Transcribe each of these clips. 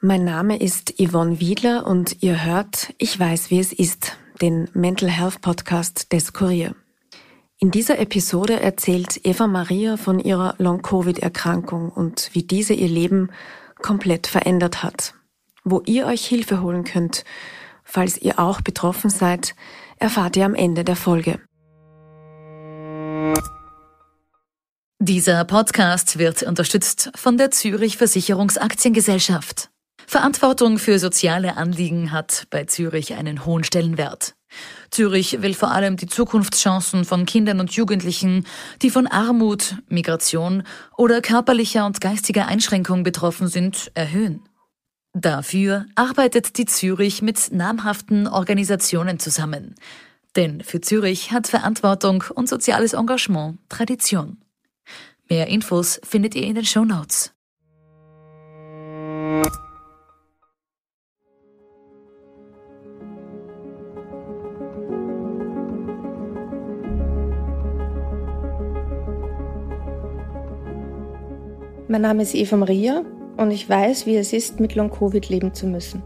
Mein Name ist Yvonne Wiedler und ihr hört Ich weiß, wie es ist, den Mental Health Podcast des Kurier. In dieser Episode erzählt Eva Maria von ihrer Long-Covid-Erkrankung und wie diese ihr Leben komplett verändert hat. Wo ihr euch Hilfe holen könnt, falls ihr auch betroffen seid, erfahrt ihr am Ende der Folge. Dieser Podcast wird unterstützt von der Zürich Versicherungsaktiengesellschaft. Verantwortung für soziale Anliegen hat bei Zürich einen hohen Stellenwert. Zürich will vor allem die Zukunftschancen von Kindern und Jugendlichen, die von Armut, Migration oder körperlicher und geistiger Einschränkung betroffen sind, erhöhen. Dafür arbeitet die Zürich mit namhaften Organisationen zusammen. Denn für Zürich hat Verantwortung und soziales Engagement Tradition. Mehr Infos findet ihr in den Show Notes. Mein Name ist Eva Maria und ich weiß, wie es ist, mit Long-Covid leben zu müssen.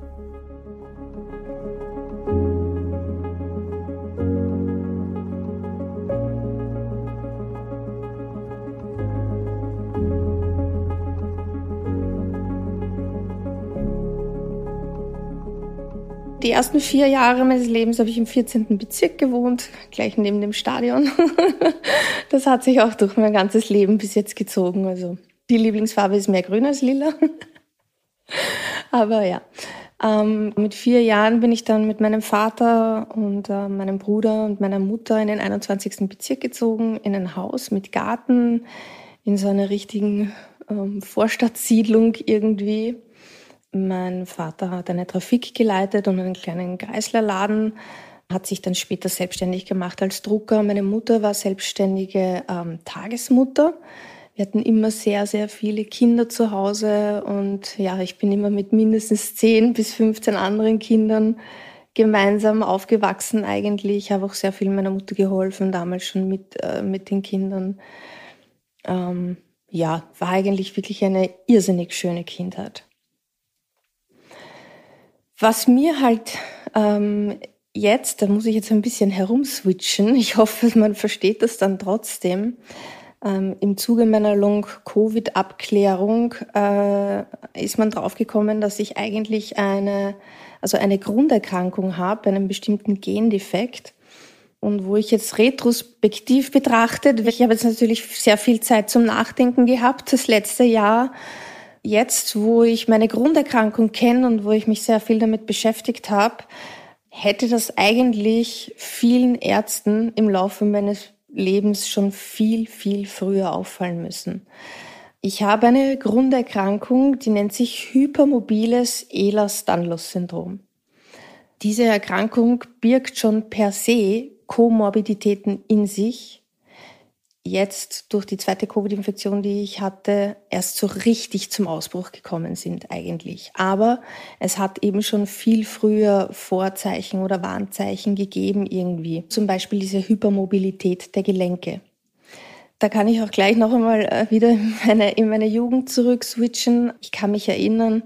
Die ersten vier Jahre meines Lebens habe ich im 14. Bezirk gewohnt, gleich neben dem Stadion. Das hat sich auch durch mein ganzes Leben bis jetzt gezogen. Also die Lieblingsfarbe ist mehr grün als lila. Aber ja, ähm, mit vier Jahren bin ich dann mit meinem Vater und äh, meinem Bruder und meiner Mutter in den 21. Bezirk gezogen, in ein Haus mit Garten, in so einer richtigen ähm, Vorstadtsiedlung irgendwie. Mein Vater hat eine Trafik geleitet und einen kleinen Geißlerladen, hat sich dann später selbstständig gemacht als Drucker. Meine Mutter war selbstständige ähm, Tagesmutter wir hatten immer sehr, sehr viele Kinder zu Hause und ja, ich bin immer mit mindestens 10 bis 15 anderen Kindern gemeinsam aufgewachsen eigentlich. Ich habe auch sehr viel meiner Mutter geholfen, damals schon mit, äh, mit den Kindern. Ähm, ja, war eigentlich wirklich eine irrsinnig schöne Kindheit. Was mir halt ähm, jetzt, da muss ich jetzt ein bisschen herumswitchen, ich hoffe, man versteht das dann trotzdem, ähm, Im Zuge meiner Long-Covid-Abklärung äh, ist man draufgekommen, dass ich eigentlich eine, also eine Grunderkrankung habe, einen bestimmten Gendefekt. Und wo ich jetzt retrospektiv betrachtet, ich habe jetzt natürlich sehr viel Zeit zum Nachdenken gehabt, das letzte Jahr. Jetzt, wo ich meine Grunderkrankung kenne und wo ich mich sehr viel damit beschäftigt habe, hätte das eigentlich vielen Ärzten im Laufe meines Lebens schon viel, viel früher auffallen müssen. Ich habe eine Grunderkrankung, die nennt sich hypermobiles Ehlers-Danlos-Syndrom. Diese Erkrankung birgt schon per se Komorbiditäten in sich, jetzt durch die zweite Covid-Infektion, die ich hatte, erst so richtig zum Ausbruch gekommen sind eigentlich. Aber es hat eben schon viel früher Vorzeichen oder Warnzeichen gegeben irgendwie. Zum Beispiel diese Hypermobilität der Gelenke. Da kann ich auch gleich noch einmal äh, wieder in meine, in meine Jugend zurück switchen. Ich kann mich erinnern,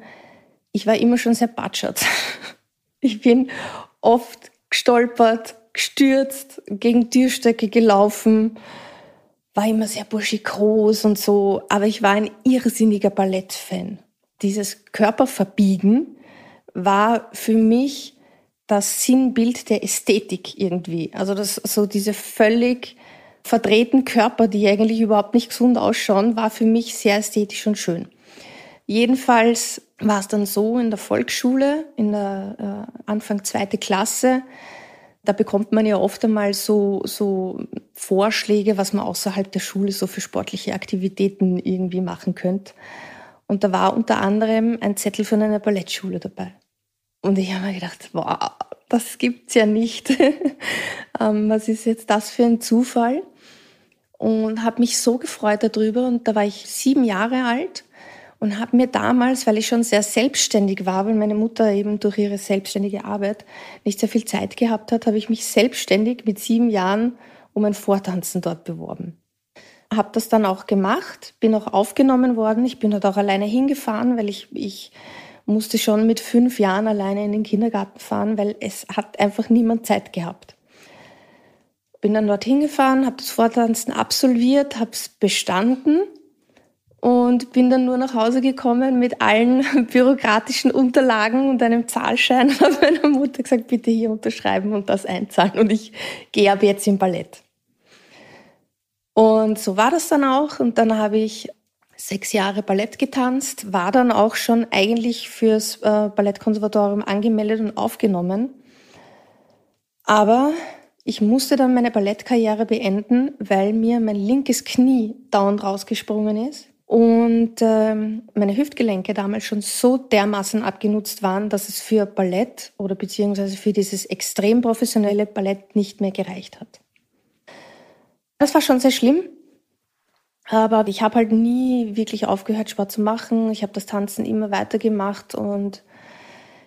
ich war immer schon sehr batschert. Ich bin oft gestolpert, gestürzt, gegen Türstöcke gelaufen war immer sehr burschikos und so, aber ich war ein irrsinniger Ballettfan. Dieses Körperverbiegen war für mich das Sinnbild der Ästhetik irgendwie. Also das, so diese völlig verdrehten Körper, die eigentlich überhaupt nicht gesund ausschauen, war für mich sehr ästhetisch und schön. Jedenfalls war es dann so in der Volksschule, in der äh, Anfang zweite Klasse, da bekommt man ja oft einmal so, so Vorschläge, was man außerhalb der Schule so für sportliche Aktivitäten irgendwie machen könnte. Und da war unter anderem ein Zettel von einer Ballettschule dabei. Und ich habe mir gedacht, wow, das gibt's ja nicht. Ähm, was ist jetzt das für ein Zufall? Und habe mich so gefreut darüber. Und da war ich sieben Jahre alt und habe mir damals, weil ich schon sehr selbstständig war, weil meine Mutter eben durch ihre selbstständige Arbeit nicht sehr viel Zeit gehabt hat, habe ich mich selbstständig mit sieben Jahren um ein Vortanzen dort beworben. Habe das dann auch gemacht, bin auch aufgenommen worden. Ich bin dort auch alleine hingefahren, weil ich, ich musste schon mit fünf Jahren alleine in den Kindergarten fahren, weil es hat einfach niemand Zeit gehabt. Bin dann dorthin gefahren, habe das Vortanzen absolviert, habe es bestanden und bin dann nur nach Hause gekommen mit allen bürokratischen Unterlagen und einem Zahlschein und habe meiner Mutter gesagt, bitte hier unterschreiben und das einzahlen und ich gehe ab jetzt im Ballett. Und so war das dann auch und dann habe ich sechs Jahre Ballett getanzt, war dann auch schon eigentlich fürs äh, Ballettkonservatorium angemeldet und aufgenommen. Aber ich musste dann meine Ballettkarriere beenden, weil mir mein linkes Knie dauernd rausgesprungen ist und ähm, meine Hüftgelenke damals schon so dermaßen abgenutzt waren, dass es für Ballett oder beziehungsweise für dieses extrem professionelle Ballett nicht mehr gereicht hat. Das war schon sehr schlimm, aber ich habe halt nie wirklich aufgehört, Sport zu machen. Ich habe das Tanzen immer weitergemacht und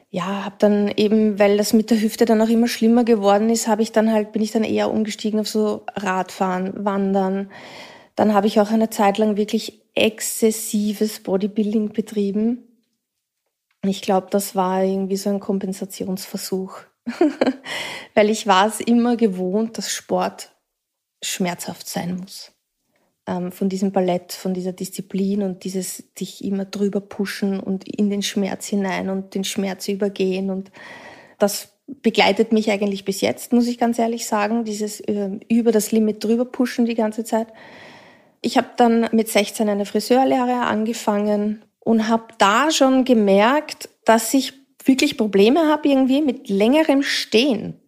ja, habe dann eben, weil das mit der Hüfte dann auch immer schlimmer geworden ist, habe ich dann halt bin ich dann eher umgestiegen auf so Radfahren, Wandern. Dann habe ich auch eine Zeit lang wirklich exzessives Bodybuilding betrieben. Ich glaube, das war irgendwie so ein Kompensationsversuch, weil ich war es immer gewohnt, dass Sport schmerzhaft sein muss ähm, von diesem Ballett, von dieser Disziplin und dieses dich immer drüber pushen und in den Schmerz hinein und den Schmerz übergehen. Und das begleitet mich eigentlich bis jetzt, muss ich ganz ehrlich sagen, dieses äh, über das Limit drüber pushen die ganze Zeit. Ich habe dann mit 16 eine Friseurlehre angefangen und habe da schon gemerkt, dass ich wirklich Probleme habe irgendwie mit längerem Stehen.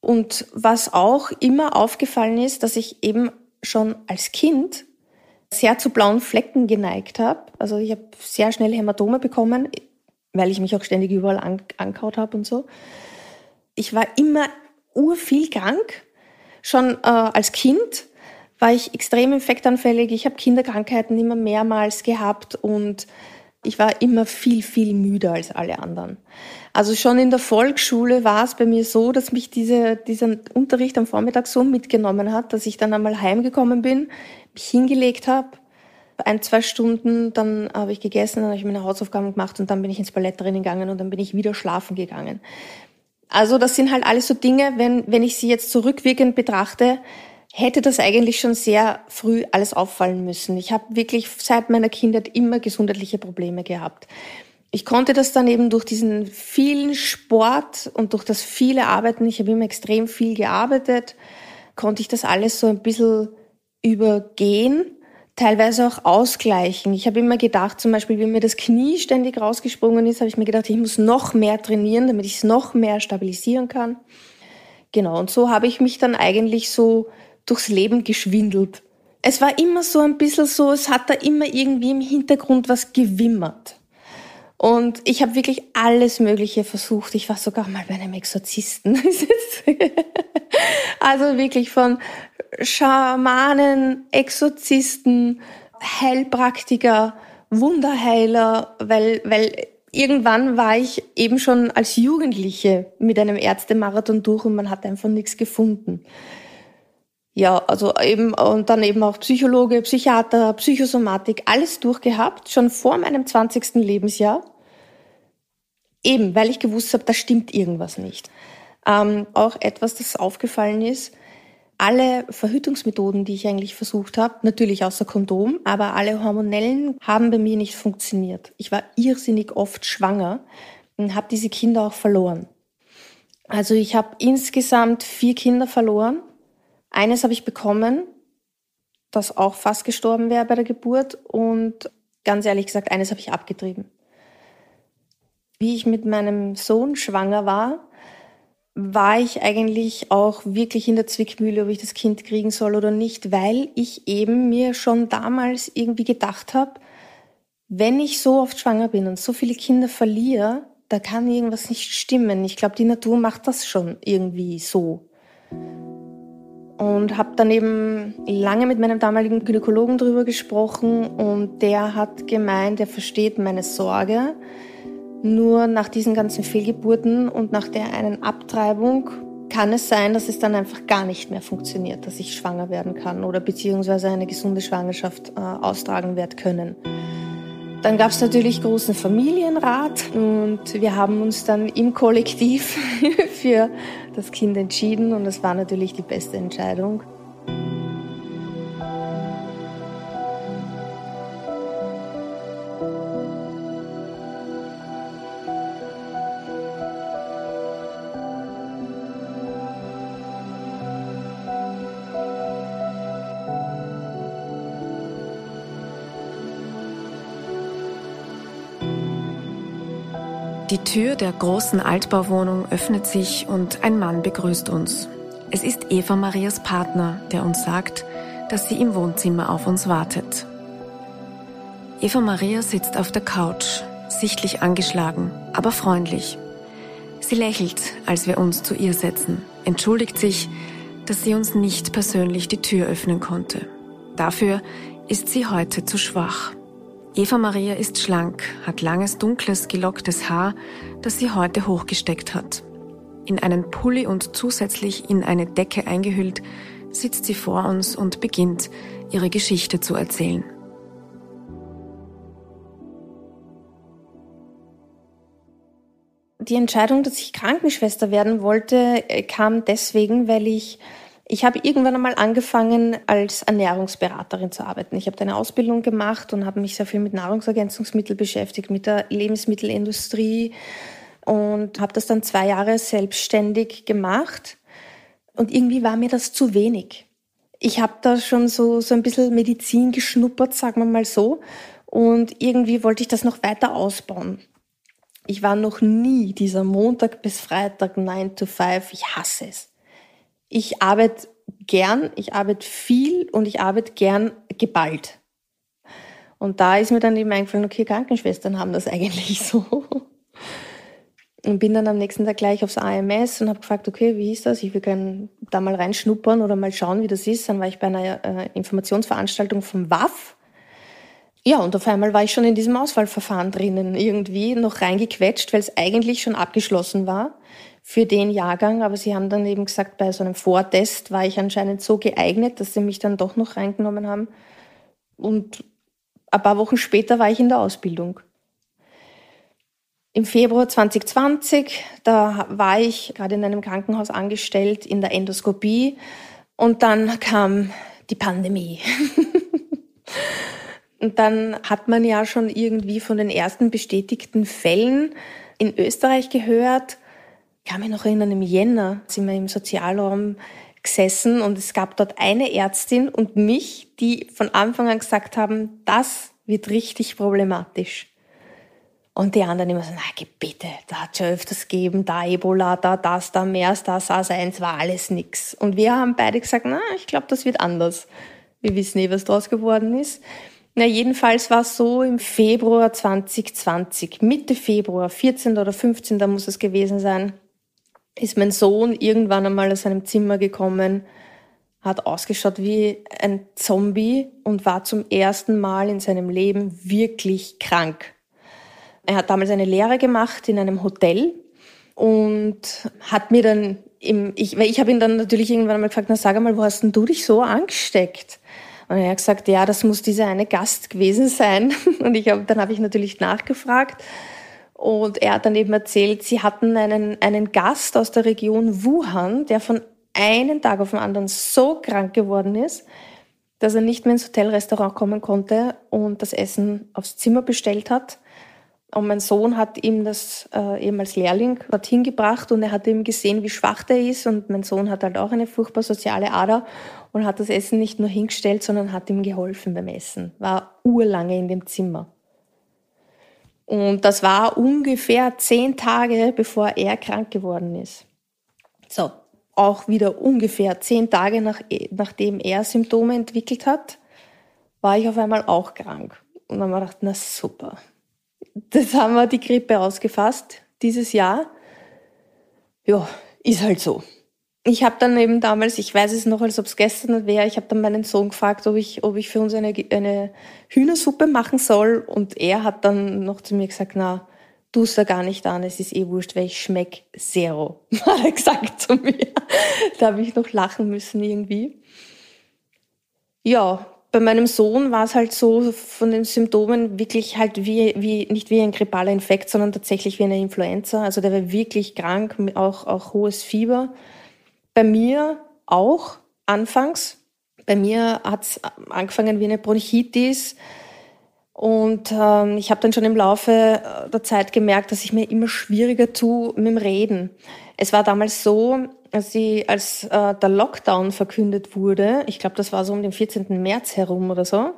Und was auch immer aufgefallen ist, dass ich eben schon als Kind sehr zu blauen Flecken geneigt habe. Also ich habe sehr schnell Hämatome bekommen, weil ich mich auch ständig überall an, ankaut habe und so. Ich war immer urviel krank. Schon äh, als Kind war ich extrem infektanfällig. Ich habe Kinderkrankheiten immer mehrmals gehabt und ich war immer viel, viel müder als alle anderen. Also schon in der Volksschule war es bei mir so, dass mich diese, dieser Unterricht am Vormittag so mitgenommen hat, dass ich dann einmal heimgekommen bin, mich hingelegt habe, ein, zwei Stunden, dann habe ich gegessen, dann habe ich meine Hausaufgaben gemacht und dann bin ich ins Balletttraining gegangen und dann bin ich wieder schlafen gegangen. Also das sind halt alles so Dinge, wenn, wenn ich sie jetzt zurückwirkend betrachte, hätte das eigentlich schon sehr früh alles auffallen müssen. Ich habe wirklich seit meiner Kindheit immer gesundheitliche Probleme gehabt ich konnte das dann eben durch diesen vielen Sport und durch das viele Arbeiten, ich habe immer extrem viel gearbeitet, konnte ich das alles so ein bisschen übergehen, teilweise auch ausgleichen. Ich habe immer gedacht, zum Beispiel, wenn mir das Knie ständig rausgesprungen ist, habe ich mir gedacht, ich muss noch mehr trainieren, damit ich es noch mehr stabilisieren kann. Genau, und so habe ich mich dann eigentlich so durchs Leben geschwindelt. Es war immer so ein bisschen so, es hat da immer irgendwie im Hintergrund was gewimmert. Und ich habe wirklich alles Mögliche versucht. Ich war sogar mal bei einem Exorzisten. also wirklich von Schamanen, Exorzisten, Heilpraktiker, Wunderheiler, weil, weil irgendwann war ich eben schon als Jugendliche mit einem Ärztemarathon durch und man hat einfach nichts gefunden. Ja, also eben, und dann eben auch Psychologe, Psychiater, Psychosomatik, alles durchgehabt, schon vor meinem 20. Lebensjahr. Eben, weil ich gewusst habe, da stimmt irgendwas nicht. Ähm, auch etwas, das aufgefallen ist, alle Verhütungsmethoden, die ich eigentlich versucht habe, natürlich außer Kondom, aber alle hormonellen haben bei mir nicht funktioniert. Ich war irrsinnig oft schwanger und habe diese Kinder auch verloren. Also ich habe insgesamt vier Kinder verloren eines habe ich bekommen, das auch fast gestorben wäre bei der Geburt und ganz ehrlich gesagt, eines habe ich abgetrieben. Wie ich mit meinem Sohn schwanger war, war ich eigentlich auch wirklich in der Zwickmühle, ob ich das Kind kriegen soll oder nicht, weil ich eben mir schon damals irgendwie gedacht habe, wenn ich so oft schwanger bin und so viele Kinder verliere, da kann irgendwas nicht stimmen. Ich glaube, die Natur macht das schon irgendwie so und habe dann eben lange mit meinem damaligen Gynäkologen drüber gesprochen und der hat gemeint, er versteht meine Sorge. Nur nach diesen ganzen Fehlgeburten und nach der einen Abtreibung kann es sein, dass es dann einfach gar nicht mehr funktioniert, dass ich schwanger werden kann oder beziehungsweise eine gesunde Schwangerschaft äh, austragen werden können. Dann gab es natürlich großen Familienrat und wir haben uns dann im Kollektiv für das Kind entschieden und das war natürlich die beste Entscheidung. Die Tür der großen Altbauwohnung öffnet sich und ein Mann begrüßt uns. Es ist Eva Marias Partner, der uns sagt, dass sie im Wohnzimmer auf uns wartet. Eva Maria sitzt auf der Couch, sichtlich angeschlagen, aber freundlich. Sie lächelt, als wir uns zu ihr setzen, entschuldigt sich, dass sie uns nicht persönlich die Tür öffnen konnte. Dafür ist sie heute zu schwach. Eva Maria ist schlank, hat langes, dunkles, gelocktes Haar, das sie heute hochgesteckt hat. In einen Pulli und zusätzlich in eine Decke eingehüllt, sitzt sie vor uns und beginnt, ihre Geschichte zu erzählen. Die Entscheidung, dass ich Krankenschwester werden wollte, kam deswegen, weil ich ich habe irgendwann einmal angefangen, als Ernährungsberaterin zu arbeiten. Ich habe eine Ausbildung gemacht und habe mich sehr viel mit Nahrungsergänzungsmitteln beschäftigt, mit der Lebensmittelindustrie und habe das dann zwei Jahre selbstständig gemacht. Und irgendwie war mir das zu wenig. Ich habe da schon so, so ein bisschen Medizin geschnuppert, sagen wir mal so. Und irgendwie wollte ich das noch weiter ausbauen. Ich war noch nie dieser Montag bis Freitag 9 to 5. Ich hasse es ich arbeite gern, ich arbeite viel und ich arbeite gern geballt. Und da ist mir dann eben eingefallen, okay, Krankenschwestern haben das eigentlich so. Und bin dann am nächsten Tag gleich aufs AMS und habe gefragt, okay, wie ist das? Ich will gerne da mal reinschnuppern oder mal schauen, wie das ist. Dann war ich bei einer äh, Informationsveranstaltung vom WAF. Ja, und auf einmal war ich schon in diesem Auswahlverfahren drinnen, irgendwie noch reingequetscht, weil es eigentlich schon abgeschlossen war für den Jahrgang, aber sie haben dann eben gesagt, bei so einem Vortest war ich anscheinend so geeignet, dass sie mich dann doch noch reingenommen haben. Und ein paar Wochen später war ich in der Ausbildung. Im Februar 2020, da war ich gerade in einem Krankenhaus angestellt in der Endoskopie und dann kam die Pandemie. und dann hat man ja schon irgendwie von den ersten bestätigten Fällen in Österreich gehört ich kann mich noch erinnern, im Jänner sind wir im Sozialraum gesessen und es gab dort eine Ärztin und mich, die von Anfang an gesagt haben, das wird richtig problematisch. Und die anderen immer so, na, bitte, da hat schon öfters gegeben, da Ebola, da das, da MERS, da SARS-1, war alles nix. Und wir haben beide gesagt, na, ich glaube, das wird anders. Wir wissen eh, was draus geworden ist. Na, jedenfalls war es so im Februar 2020, Mitte Februar, 14. oder 15. muss es gewesen sein, ist mein Sohn irgendwann einmal aus seinem Zimmer gekommen, hat ausgeschaut wie ein Zombie und war zum ersten Mal in seinem Leben wirklich krank. Er hat damals eine Lehre gemacht in einem Hotel und hat mir dann im, ich, ich habe ihn dann natürlich irgendwann mal gefragt, na sag einmal, wo hast denn du dich so angesteckt? Und er hat gesagt, ja, das muss dieser eine Gast gewesen sein. Und ich hab, dann habe ich natürlich nachgefragt. Und er hat dann eben erzählt, sie hatten einen, einen Gast aus der Region Wuhan, der von einem Tag auf den anderen so krank geworden ist, dass er nicht mehr ins Hotelrestaurant kommen konnte und das Essen aufs Zimmer bestellt hat. Und mein Sohn hat ihm das äh, eben als Lehrling dorthin gebracht und er hat eben gesehen, wie schwach der ist. Und mein Sohn hat halt auch eine furchtbar soziale Ader und hat das Essen nicht nur hingestellt, sondern hat ihm geholfen beim Essen. War urlange in dem Zimmer. Und das war ungefähr zehn Tage, bevor er krank geworden ist. So, auch wieder ungefähr zehn Tage nach, nachdem er Symptome entwickelt hat, war ich auf einmal auch krank. Und dann haben wir gedacht, na super. Das haben wir die Grippe ausgefasst dieses Jahr. Ja, ist halt so ich habe dann eben damals, ich weiß es noch, als ob es gestern wäre, ich habe dann meinen Sohn gefragt, ob ich, ob ich für uns eine, eine Hühnersuppe machen soll. Und er hat dann noch zu mir gesagt, na, du da gar nicht an, es ist eh wurscht, weil ich schmeck zero, hat er gesagt zu mir. da habe ich noch lachen müssen irgendwie. Ja, bei meinem Sohn war es halt so von den Symptomen wirklich halt wie, wie, nicht wie ein grippaler Infekt, sondern tatsächlich wie eine Influenza. Also der war wirklich krank, auch, auch hohes Fieber. Bei mir auch anfangs. Bei mir hat es angefangen wie eine Bronchitis. Und ähm, ich habe dann schon im Laufe der Zeit gemerkt, dass ich mir immer schwieriger tue mit dem Reden. Es war damals so, als, die, als äh, der Lockdown verkündet wurde, ich glaube, das war so um den 14. März herum oder so,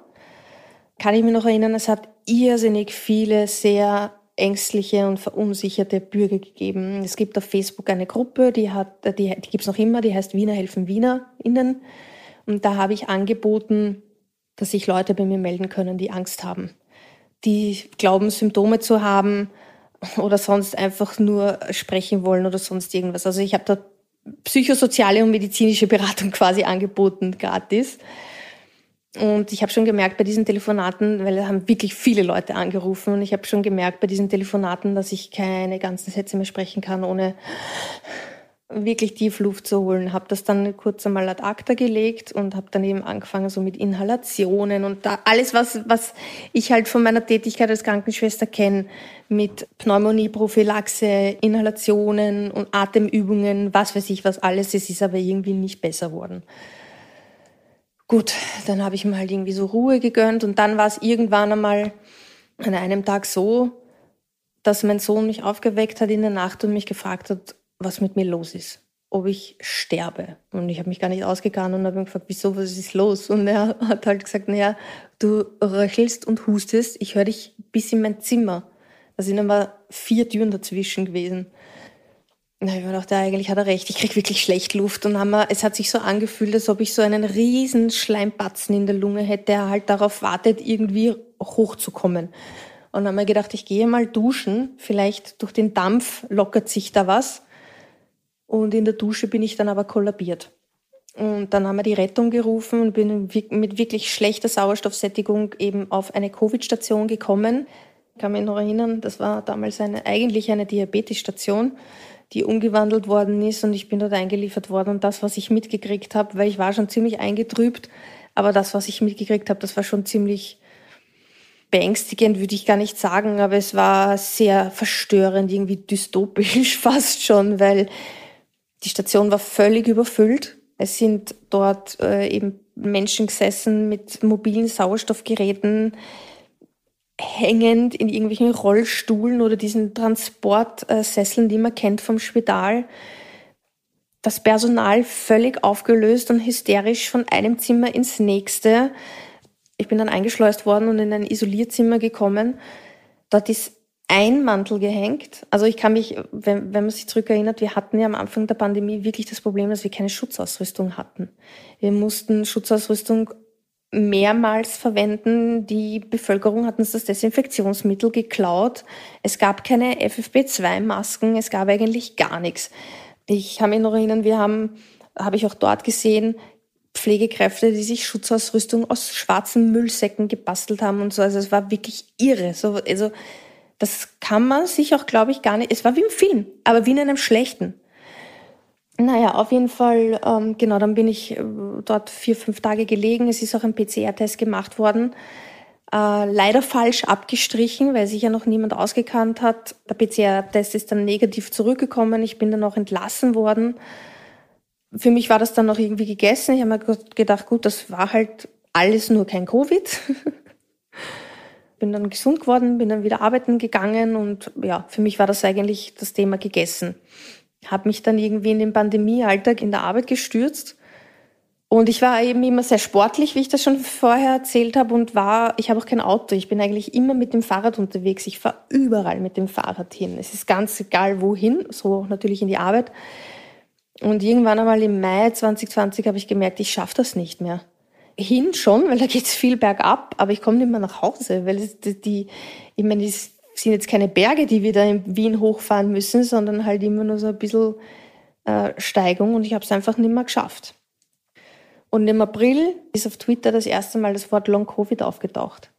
kann ich mich noch erinnern, es hat irrsinnig viele sehr ängstliche und verunsicherte Bürger gegeben. Es gibt auf Facebook eine Gruppe, die hat, die, die gibt's noch immer, die heißt Wiener helfen WienerInnen. Und da habe ich angeboten, dass sich Leute bei mir melden können, die Angst haben, die glauben, Symptome zu haben oder sonst einfach nur sprechen wollen oder sonst irgendwas. Also ich habe da psychosoziale und medizinische Beratung quasi angeboten, gratis. Und ich habe schon gemerkt bei diesen Telefonaten, weil da haben wirklich viele Leute angerufen und ich habe schon gemerkt bei diesen Telefonaten, dass ich keine ganzen Sätze mehr sprechen kann, ohne wirklich tief Luft zu holen. Habe das dann kurz einmal ad acta gelegt und habe dann eben angefangen so mit Inhalationen und da alles, was, was ich halt von meiner Tätigkeit als Krankenschwester kenne, mit Pneumonieprophylaxe, Inhalationen und Atemübungen, was weiß ich, was alles. Es ist aber irgendwie nicht besser worden. Gut, dann habe ich mir halt irgendwie so Ruhe gegönnt und dann war es irgendwann einmal an einem Tag so, dass mein Sohn mich aufgeweckt hat in der Nacht und mich gefragt hat, was mit mir los ist, ob ich sterbe. Und ich habe mich gar nicht ausgegangen und habe ihn gefragt, wieso, was ist los? Und er hat halt gesagt, naja, du röchelst und hustest, ich höre dich bis in mein Zimmer. Da sind aber vier Türen dazwischen gewesen. Na, ich ja, eigentlich hat er recht, ich krieg wirklich schlecht Luft. Und haben wir, es hat sich so angefühlt, als ob ich so einen riesen Schleimpatzen in der Lunge hätte, der halt darauf wartet, irgendwie hochzukommen. Und haben wir gedacht, ich gehe mal duschen, vielleicht durch den Dampf lockert sich da was. Und in der Dusche bin ich dann aber kollabiert. Und dann haben wir die Rettung gerufen und bin mit wirklich schlechter Sauerstoffsättigung eben auf eine Covid-Station gekommen. Ich kann mich noch erinnern, das war damals eine, eigentlich eine Diabetesstation, die umgewandelt worden ist und ich bin dort eingeliefert worden. Und das, was ich mitgekriegt habe, weil ich war schon ziemlich eingetrübt, aber das, was ich mitgekriegt habe, das war schon ziemlich beängstigend, würde ich gar nicht sagen, aber es war sehr verstörend, irgendwie dystopisch fast schon, weil die Station war völlig überfüllt. Es sind dort äh, eben Menschen gesessen mit mobilen Sauerstoffgeräten, hängend in irgendwelchen Rollstuhlen oder diesen Transportsesseln, die man kennt vom Spital. Das Personal völlig aufgelöst und hysterisch von einem Zimmer ins nächste. Ich bin dann eingeschleust worden und in ein Isolierzimmer gekommen. Dort ist ein Mantel gehängt. Also ich kann mich, wenn, wenn man sich zurückerinnert, wir hatten ja am Anfang der Pandemie wirklich das Problem, dass wir keine Schutzausrüstung hatten. Wir mussten Schutzausrüstung mehrmals verwenden. Die Bevölkerung hat uns das Desinfektionsmittel geklaut. Es gab keine FFP2-Masken, es gab eigentlich gar nichts. Ich kann mich noch erinnern, wir haben, habe ich auch dort gesehen, Pflegekräfte, die sich Schutzausrüstung aus schwarzen Müllsäcken gebastelt haben und so. Also es war wirklich irre. So, also das kann man sich auch, glaube ich, gar nicht. Es war wie im Film, aber wie in einem schlechten. Naja, auf jeden Fall, ähm, genau, dann bin ich äh, dort vier, fünf Tage gelegen. Es ist auch ein PCR-Test gemacht worden. Äh, leider falsch abgestrichen, weil sich ja noch niemand ausgekannt hat. Der PCR-Test ist dann negativ zurückgekommen. Ich bin dann auch entlassen worden. Für mich war das dann noch irgendwie gegessen. Ich habe mir gedacht, gut, das war halt alles nur kein Covid. bin dann gesund geworden, bin dann wieder arbeiten gegangen und ja, für mich war das eigentlich das Thema gegessen. Habe mich dann irgendwie in den Pandemiealltag in der Arbeit gestürzt und ich war eben immer sehr sportlich, wie ich das schon vorher erzählt habe und war, ich habe auch kein Auto, ich bin eigentlich immer mit dem Fahrrad unterwegs, ich fahre überall mit dem Fahrrad hin. Es ist ganz egal wohin, so natürlich in die Arbeit. Und irgendwann einmal im Mai 2020 habe ich gemerkt, ich schaffe das nicht mehr hin schon, weil da geht's viel bergab, aber ich komme nicht mehr nach Hause, weil die, die ich meine, es sind jetzt keine Berge, die wir da in Wien hochfahren müssen, sondern halt immer nur so ein bisschen äh, Steigung und ich habe es einfach nicht mehr geschafft. Und im April ist auf Twitter das erste Mal das Wort Long Covid aufgetaucht.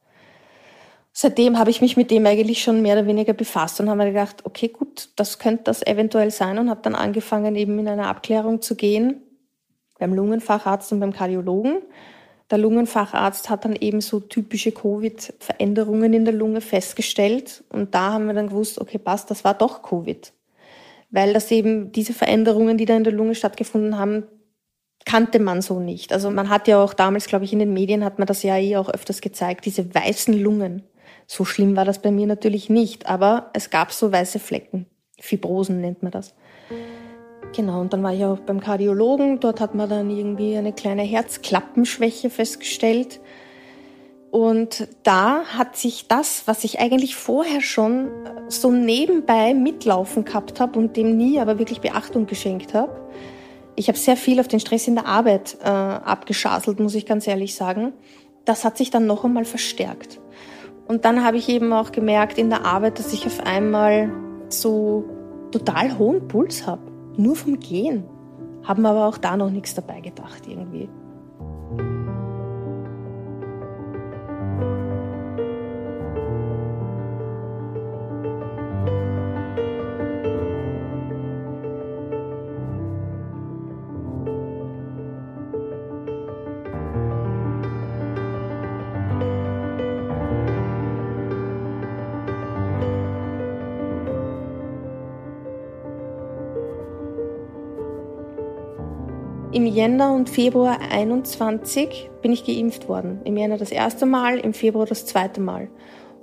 Seitdem habe ich mich mit dem eigentlich schon mehr oder weniger befasst und habe mir gedacht, okay, gut, das könnte das eventuell sein und habe dann angefangen, eben in eine Abklärung zu gehen beim Lungenfacharzt und beim Kardiologen Der Lungenfacharzt hat dann eben so typische Covid-Veränderungen in der Lunge festgestellt. Und da haben wir dann gewusst, okay, passt, das war doch Covid. Weil das eben diese Veränderungen, die da in der Lunge stattgefunden haben, kannte man so nicht. Also man hat ja auch damals, glaube ich, in den Medien hat man das ja eh auch öfters gezeigt, diese weißen Lungen. So schlimm war das bei mir natürlich nicht, aber es gab so weiße Flecken. Fibrosen nennt man das. Genau, und dann war ich auch beim Kardiologen. Dort hat man dann irgendwie eine kleine Herzklappenschwäche festgestellt. Und da hat sich das, was ich eigentlich vorher schon so nebenbei mitlaufen gehabt habe und dem nie aber wirklich Beachtung geschenkt habe, ich habe sehr viel auf den Stress in der Arbeit äh, abgeschaselt, muss ich ganz ehrlich sagen. Das hat sich dann noch einmal verstärkt. Und dann habe ich eben auch gemerkt in der Arbeit, dass ich auf einmal so total hohen Puls habe. Nur vom Gehen. Haben aber auch da noch nichts dabei gedacht irgendwie. Im Jänner und Februar 21 bin ich geimpft worden. Im Jänner das erste Mal, im Februar das zweite Mal.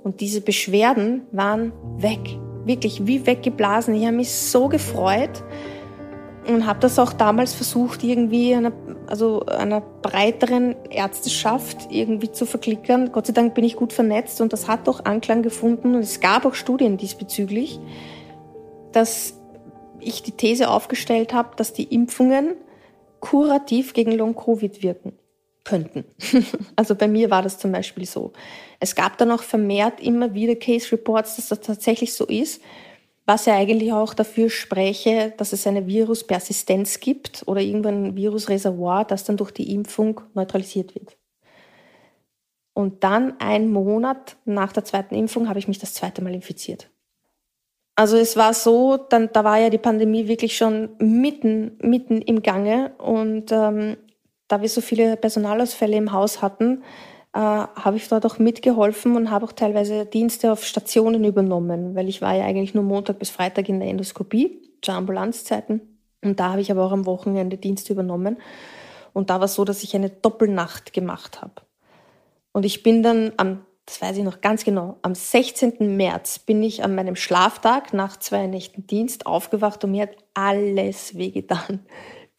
Und diese Beschwerden waren weg. Wirklich wie weggeblasen. Ich habe mich so gefreut und habe das auch damals versucht, irgendwie einer, also einer breiteren Ärzteschaft irgendwie zu verklickern. Gott sei Dank bin ich gut vernetzt und das hat auch Anklang gefunden. Und es gab auch Studien diesbezüglich, dass ich die These aufgestellt habe, dass die Impfungen kurativ gegen Long-Covid wirken könnten. also bei mir war das zum Beispiel so. Es gab dann auch vermehrt immer wieder Case Reports, dass das tatsächlich so ist, was ja eigentlich auch dafür spreche, dass es eine Viruspersistenz gibt oder irgendwann ein Virusreservoir, das dann durch die Impfung neutralisiert wird. Und dann ein Monat nach der zweiten Impfung habe ich mich das zweite Mal infiziert. Also es war so, dann, da war ja die Pandemie wirklich schon mitten, mitten im Gange und ähm, da wir so viele Personalausfälle im Haus hatten, äh, habe ich dort auch mitgeholfen und habe auch teilweise Dienste auf Stationen übernommen, weil ich war ja eigentlich nur Montag bis Freitag in der Endoskopie zu Ambulanzzeiten und da habe ich aber auch am Wochenende Dienste übernommen und da war es so, dass ich eine Doppelnacht gemacht habe. Und ich bin dann am das weiß ich noch ganz genau, am 16. März bin ich an meinem Schlaftag nach zwei Nächten Dienst aufgewacht und mir hat alles wehgetan.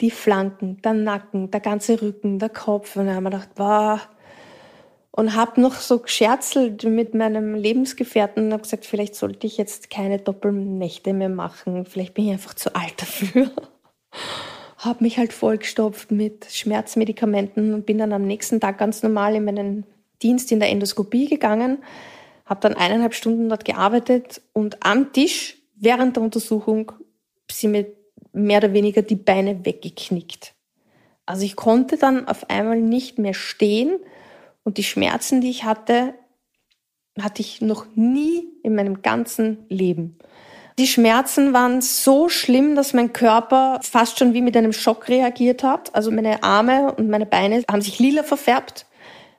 Die Flanken, der Nacken, der ganze Rücken, der Kopf. Und dann habe ich gedacht, boah. Und habe noch so gescherzelt mit meinem Lebensgefährten und habe gesagt, vielleicht sollte ich jetzt keine Doppelnächte mehr machen. Vielleicht bin ich einfach zu alt dafür. habe mich halt vollgestopft mit Schmerzmedikamenten und bin dann am nächsten Tag ganz normal in meinen Dienst in der Endoskopie gegangen, habe dann eineinhalb Stunden dort gearbeitet und am Tisch während der Untersuchung sind mir mehr oder weniger die Beine weggeknickt. Also ich konnte dann auf einmal nicht mehr stehen und die Schmerzen, die ich hatte, hatte ich noch nie in meinem ganzen Leben. Die Schmerzen waren so schlimm, dass mein Körper fast schon wie mit einem Schock reagiert hat. Also meine Arme und meine Beine haben sich lila verfärbt.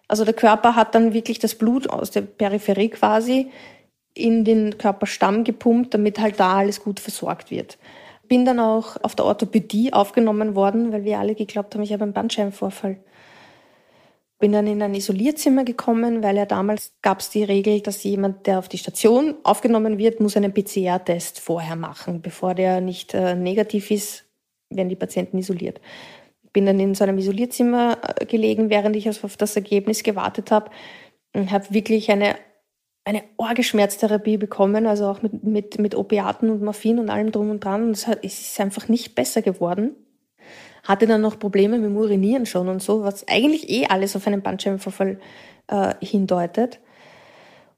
Also der Körper hat dann wirklich das Blut aus der Peripherie quasi in den Körperstamm gepumpt, damit halt da alles gut versorgt wird. Bin dann auch auf der Orthopädie aufgenommen worden, weil wir alle geglaubt haben, ich habe einen Bandscheibenvorfall. Bin dann in ein Isolierzimmer gekommen, weil ja damals gab es die Regel, dass jemand, der auf die Station aufgenommen wird, muss einen PCR-Test vorher machen. Bevor der nicht äh, negativ ist, werden die Patienten isoliert bin dann in so einem Isolierzimmer äh, gelegen, während ich auf das Ergebnis gewartet habe und habe wirklich eine, eine Orgeschmerztherapie bekommen, also auch mit, mit, mit Opiaten und Morphin und allem drum und dran. Und es, hat, es ist einfach nicht besser geworden. Hatte dann noch Probleme mit dem Urinieren schon und so, was eigentlich eh alles auf einen Bandscheibenvorfall äh, hindeutet.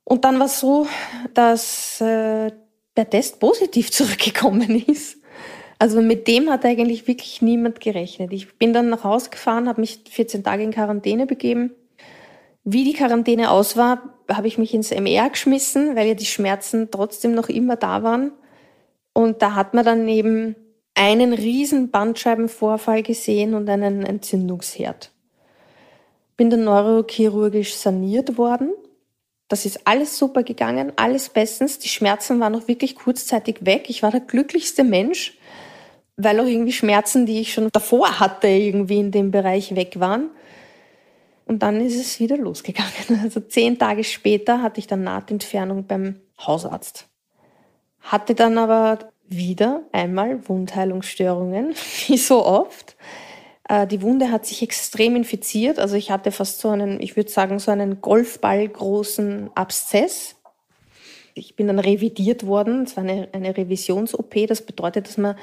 Und dann war es so, dass äh, der Test positiv zurückgekommen ist. Also mit dem hat eigentlich wirklich niemand gerechnet. Ich bin dann nach Hause gefahren, habe mich 14 Tage in Quarantäne begeben. Wie die Quarantäne aus war, habe ich mich ins MR geschmissen, weil ja die Schmerzen trotzdem noch immer da waren. Und da hat man dann eben einen riesen Bandscheibenvorfall gesehen und einen Entzündungsherd. bin dann neurochirurgisch saniert worden. Das ist alles super gegangen, alles bestens. Die Schmerzen waren auch wirklich kurzzeitig weg. Ich war der glücklichste Mensch, weil auch irgendwie Schmerzen, die ich schon davor hatte, irgendwie in dem Bereich weg waren. Und dann ist es wieder losgegangen. Also zehn Tage später hatte ich dann Nahtentfernung beim Hausarzt. Hatte dann aber wieder einmal Wundheilungsstörungen, wie so oft. Äh, die Wunde hat sich extrem infiziert. Also ich hatte fast so einen, ich würde sagen, so einen Golfball großen Abszess. Ich bin dann revidiert worden. Es war eine, eine Revisions-OP. Das bedeutet, dass man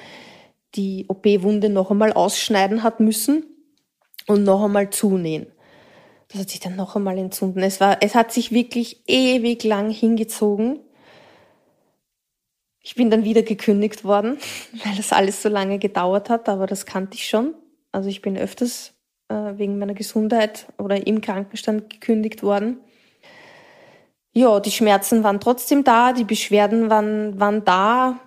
die OP-Wunde noch einmal ausschneiden hat müssen und noch einmal zunähen. Das hat sich dann noch einmal entzünden. Es es hat sich wirklich ewig lang hingezogen. Ich bin dann wieder gekündigt worden, weil das alles so lange gedauert hat, aber das kannte ich schon. Also ich bin öfters äh, wegen meiner Gesundheit oder im Krankenstand gekündigt worden. Ja, die Schmerzen waren trotzdem da, die Beschwerden waren, waren da.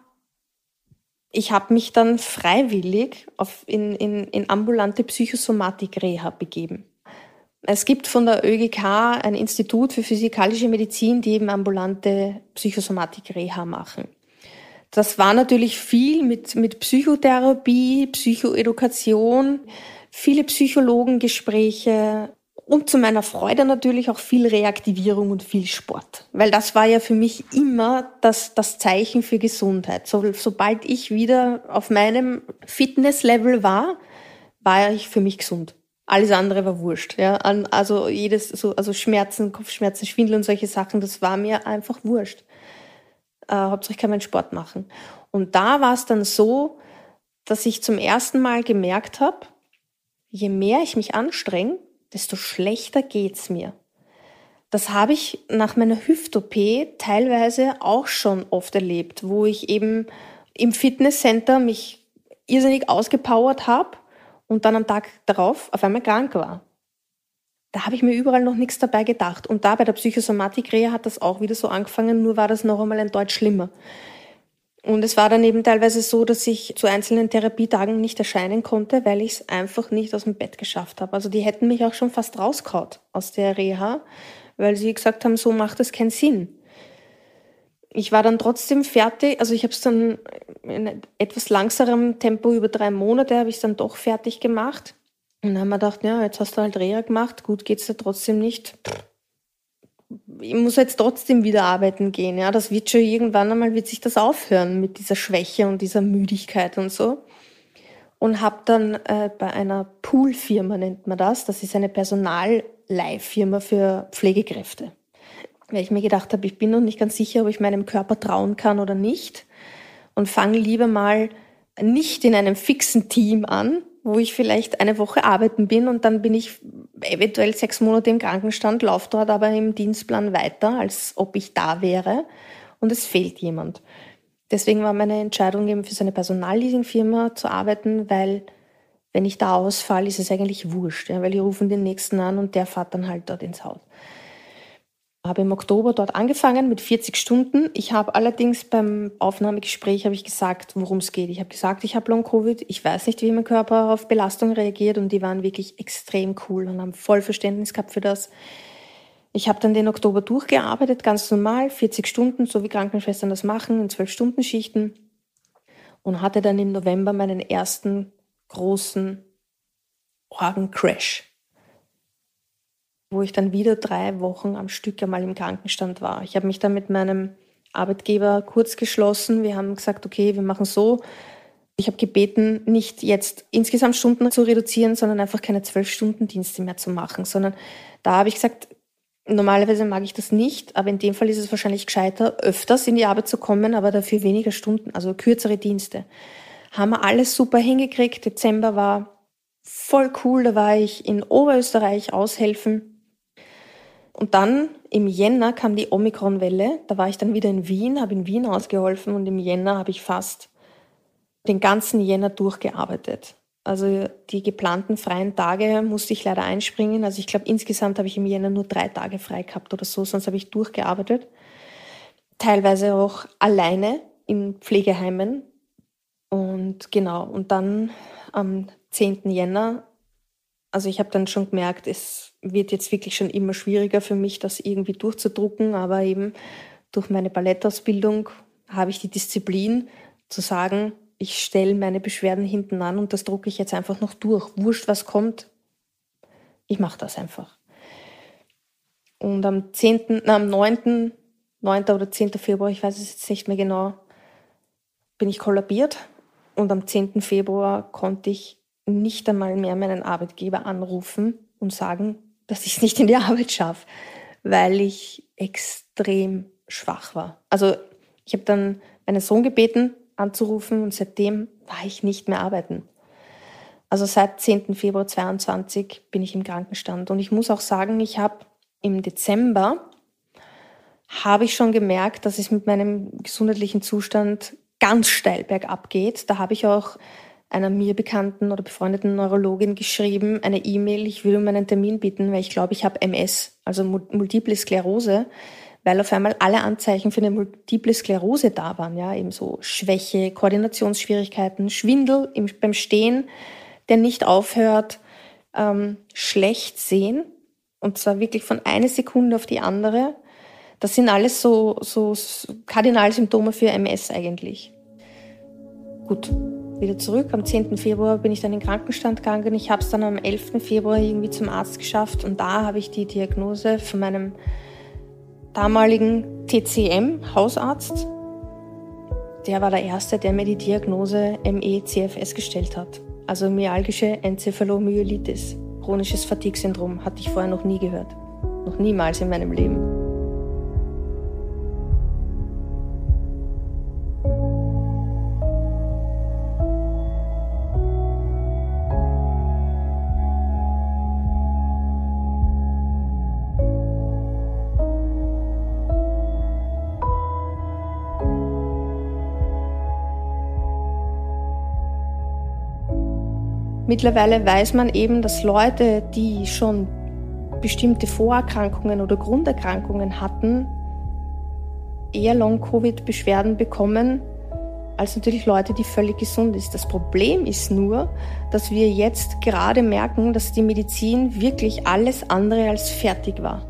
Ich habe mich dann freiwillig auf in, in, in ambulante Psychosomatik-Reha begeben. Es gibt von der ÖGK ein Institut für physikalische Medizin, die eben ambulante Psychosomatik-Reha machen. Das war natürlich viel mit, mit Psychotherapie, Psychoedukation, viele Psychologengespräche und zu meiner Freude natürlich auch viel Reaktivierung und viel Sport. Weil das war ja für mich immer das, das Zeichen für Gesundheit. So, sobald ich wieder auf meinem Fitnesslevel war, war ich für mich gesund. Alles andere war wurscht. Ja. Also jedes, so, also Schmerzen, Kopfschmerzen, Schwindel und solche Sachen, das war mir einfach wurscht. Äh, Hauptsache ich kann meinen Sport machen. Und da war es dann so, dass ich zum ersten Mal gemerkt habe, je mehr ich mich anstrenge, desto schlechter geht's mir. Das habe ich nach meiner Hüft-OP teilweise auch schon oft erlebt, wo ich eben im Fitnesscenter mich irrsinnig ausgepowert habe und dann am Tag darauf auf einmal krank war. Da habe ich mir überall noch nichts dabei gedacht. Und da bei der Psychosomatik-Reha hat das auch wieder so angefangen, nur war das noch einmal ein Deutsch schlimmer. Und es war dann eben teilweise so, dass ich zu einzelnen Therapietagen nicht erscheinen konnte, weil ich es einfach nicht aus dem Bett geschafft habe. Also die hätten mich auch schon fast rauskaut aus der Reha, weil sie gesagt haben, so macht es keinen Sinn ich war dann trotzdem fertig, also ich habe es dann in etwas langsamerem Tempo über drei Monate habe ich es dann doch fertig gemacht. Und dann haben wir gedacht, ja, jetzt hast du halt Reha gemacht, gut geht's dir trotzdem nicht. Ich muss jetzt trotzdem wieder arbeiten gehen, ja, das wird schon irgendwann einmal wird sich das aufhören mit dieser Schwäche und dieser Müdigkeit und so. Und habe dann äh, bei einer Poolfirma nennt man das, das ist eine Personalleihfirma für Pflegekräfte. Weil ich mir gedacht habe, ich bin noch nicht ganz sicher, ob ich meinem Körper trauen kann oder nicht. Und fange lieber mal nicht in einem fixen Team an, wo ich vielleicht eine Woche arbeiten bin und dann bin ich eventuell sechs Monate im Krankenstand, laufe dort aber im Dienstplan weiter, als ob ich da wäre und es fehlt jemand. Deswegen war meine Entscheidung eben für so eine Personalleasingfirma zu arbeiten, weil wenn ich da ausfalle, ist es eigentlich wurscht, ja, weil die rufen den nächsten an und der fährt dann halt dort ins Haus habe im Oktober dort angefangen mit 40 Stunden. Ich habe allerdings beim Aufnahmegespräch habe ich gesagt, worum es geht. Ich habe gesagt, ich habe Long Covid. Ich weiß nicht, wie mein Körper auf Belastung reagiert und die waren wirklich extrem cool und haben voll Verständnis gehabt für das. Ich habe dann den Oktober durchgearbeitet, ganz normal, 40 Stunden, so wie Krankenschwestern das machen, in 12 Stunden Schichten und hatte dann im November meinen ersten großen Orgencrash wo ich dann wieder drei Wochen am Stück einmal im Krankenstand war. Ich habe mich dann mit meinem Arbeitgeber kurz geschlossen. Wir haben gesagt, okay, wir machen so. Ich habe gebeten, nicht jetzt insgesamt Stunden zu reduzieren, sondern einfach keine zwölf Stunden Dienste mehr zu machen, sondern da habe ich gesagt, normalerweise mag ich das nicht, aber in dem Fall ist es wahrscheinlich gescheiter, öfters in die Arbeit zu kommen, aber dafür weniger Stunden, also kürzere Dienste. Haben wir alles super hingekriegt. Dezember war voll cool, da war ich in Oberösterreich aushelfen und dann im Jänner kam die Omikron-Welle. Da war ich dann wieder in Wien, habe in Wien ausgeholfen und im Jänner habe ich fast den ganzen Jänner durchgearbeitet. Also die geplanten freien Tage musste ich leider einspringen. Also ich glaube, insgesamt habe ich im Jänner nur drei Tage frei gehabt oder so, sonst habe ich durchgearbeitet. Teilweise auch alleine in Pflegeheimen. Und genau, und dann am 10. Jänner Also ich habe dann schon gemerkt, es wird jetzt wirklich schon immer schwieriger für mich, das irgendwie durchzudrucken, aber eben durch meine Ballettausbildung habe ich die Disziplin zu sagen, ich stelle meine Beschwerden hinten an und das drucke ich jetzt einfach noch durch. Wurscht, was kommt, ich mache das einfach. Und am 10., na, am 9., 9. oder 10. Februar, ich weiß es jetzt nicht mehr genau, bin ich kollabiert. Und am 10. Februar konnte ich nicht einmal mehr meinen Arbeitgeber anrufen und sagen, dass ich es nicht in die Arbeit schaffe, weil ich extrem schwach war. Also ich habe dann meinen Sohn gebeten, anzurufen und seitdem war ich nicht mehr arbeiten. Also seit 10. Februar 22 bin ich im Krankenstand und ich muss auch sagen, ich habe im Dezember habe ich schon gemerkt, dass es mit meinem gesundheitlichen Zustand ganz steil bergab geht. Da habe ich auch einer mir bekannten oder befreundeten Neurologin geschrieben, eine E-Mail, ich will um einen Termin bitten, weil ich glaube, ich habe MS, also Multiple Sklerose weil auf einmal alle Anzeichen für eine multiple Sklerose da waren, ja, eben so Schwäche, Koordinationsschwierigkeiten, Schwindel im, beim Stehen, der nicht aufhört, ähm, schlecht sehen, und zwar wirklich von einer Sekunde auf die andere. Das sind alles so, so Kardinalsymptome für MS eigentlich. Gut, wieder zurück. Am 10. Februar bin ich dann in den Krankenstand gegangen. Ich habe es dann am 11. Februar irgendwie zum Arzt geschafft und da habe ich die Diagnose von meinem damaligen TCM-Hausarzt. Der war der Erste, der mir die Diagnose ME-CFS gestellt hat. Also myalgische Enzephalomyelitis. Chronisches Fatigue-Syndrom hatte ich vorher noch nie gehört. Noch niemals in meinem Leben. Mittlerweile weiß man eben, dass Leute, die schon bestimmte Vorerkrankungen oder Grunderkrankungen hatten, eher Long-Covid-Beschwerden bekommen, als natürlich Leute, die völlig gesund ist. Das Problem ist nur, dass wir jetzt gerade merken, dass die Medizin wirklich alles andere als fertig war.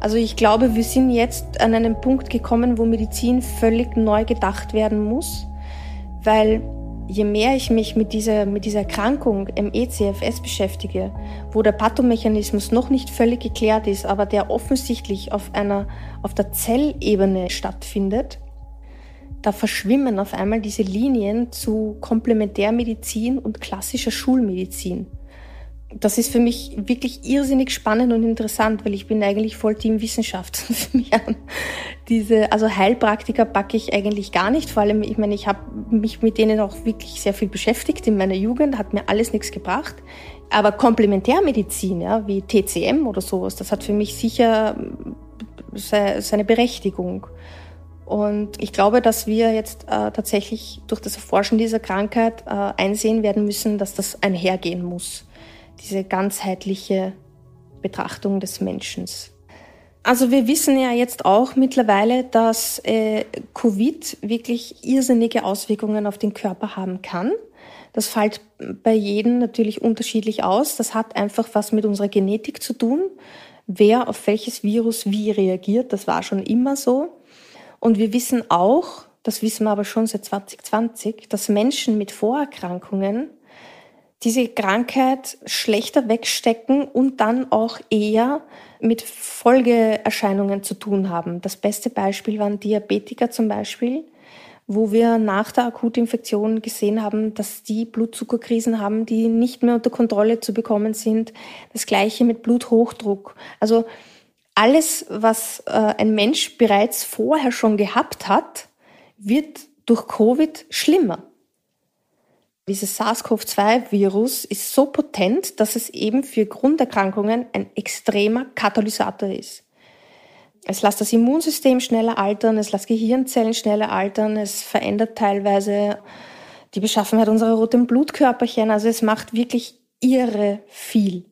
Also ich glaube, wir sind jetzt an einen Punkt gekommen, wo Medizin völlig neu gedacht werden muss, weil je mehr ich mich mit dieser, mit dieser Erkrankung ME-CFS beschäftige, wo der Pathomechanismus noch nicht völlig geklärt ist, aber der offensichtlich auf einer, auf der Zellebene stattfindet, da verschwimmen auf einmal diese Linien zu Komplementärmedizin und klassischer Schulmedizin das ist für mich wirklich irrsinnig spannend und interessant, weil ich bin eigentlich voll Team Wissenschaft. Diese, also Heilpraktiker packe ich eigentlich gar nicht. Vor allem, ich meine, ich habe mich mit denen auch wirklich sehr viel beschäftigt in meiner Jugend, hat mir alles nichts gebracht. Aber Komplementärmedizin, ja, wie TCM oder sowas, das hat für mich sicher seine Berechtigung. Und ich glaube, dass wir jetzt äh, tatsächlich durch das Erforschen dieser Krankheit äh, einsehen werden müssen, dass das einhergehen muss diese ganzheitliche Betrachtung des Menschen. Also wir wissen ja jetzt auch mittlerweile, dass äh, Covid wirklich irrsinnige Auswirkungen auf den Körper haben kann. Das fällt bei jedem natürlich unterschiedlich aus. Das hat einfach was mit unserer Genetik zu tun. Wer auf welches Virus wie reagiert, das war schon immer so. Und wir wissen auch, das wissen wir aber schon seit 2020, dass Menschen mit Vorerkrankungen diese Krankheit schlechter wegstecken und dann auch eher mit Folgeerscheinungen zu tun haben. Das beste Beispiel waren Diabetiker zum Beispiel, wo wir nach der Akutinfektion gesehen haben, dass die Blutzuckerkrisen haben, die nicht mehr unter Kontrolle zu bekommen sind. Das gleiche mit Bluthochdruck. Also alles, was äh, ein Mensch bereits vorher schon gehabt hat, wird durch Covid schlimmer. Dieses SARS-CoV-2-Virus ist so potent, dass es eben für Grunderkrankungen ein extremer Katalysator ist. Es lässt das Immunsystem schneller altern, es lässt Gehirnzellen schneller altern, es verändert teilweise die Beschaffenheit unserer roten Blutkörperchen. Also es macht wirklich irre viel.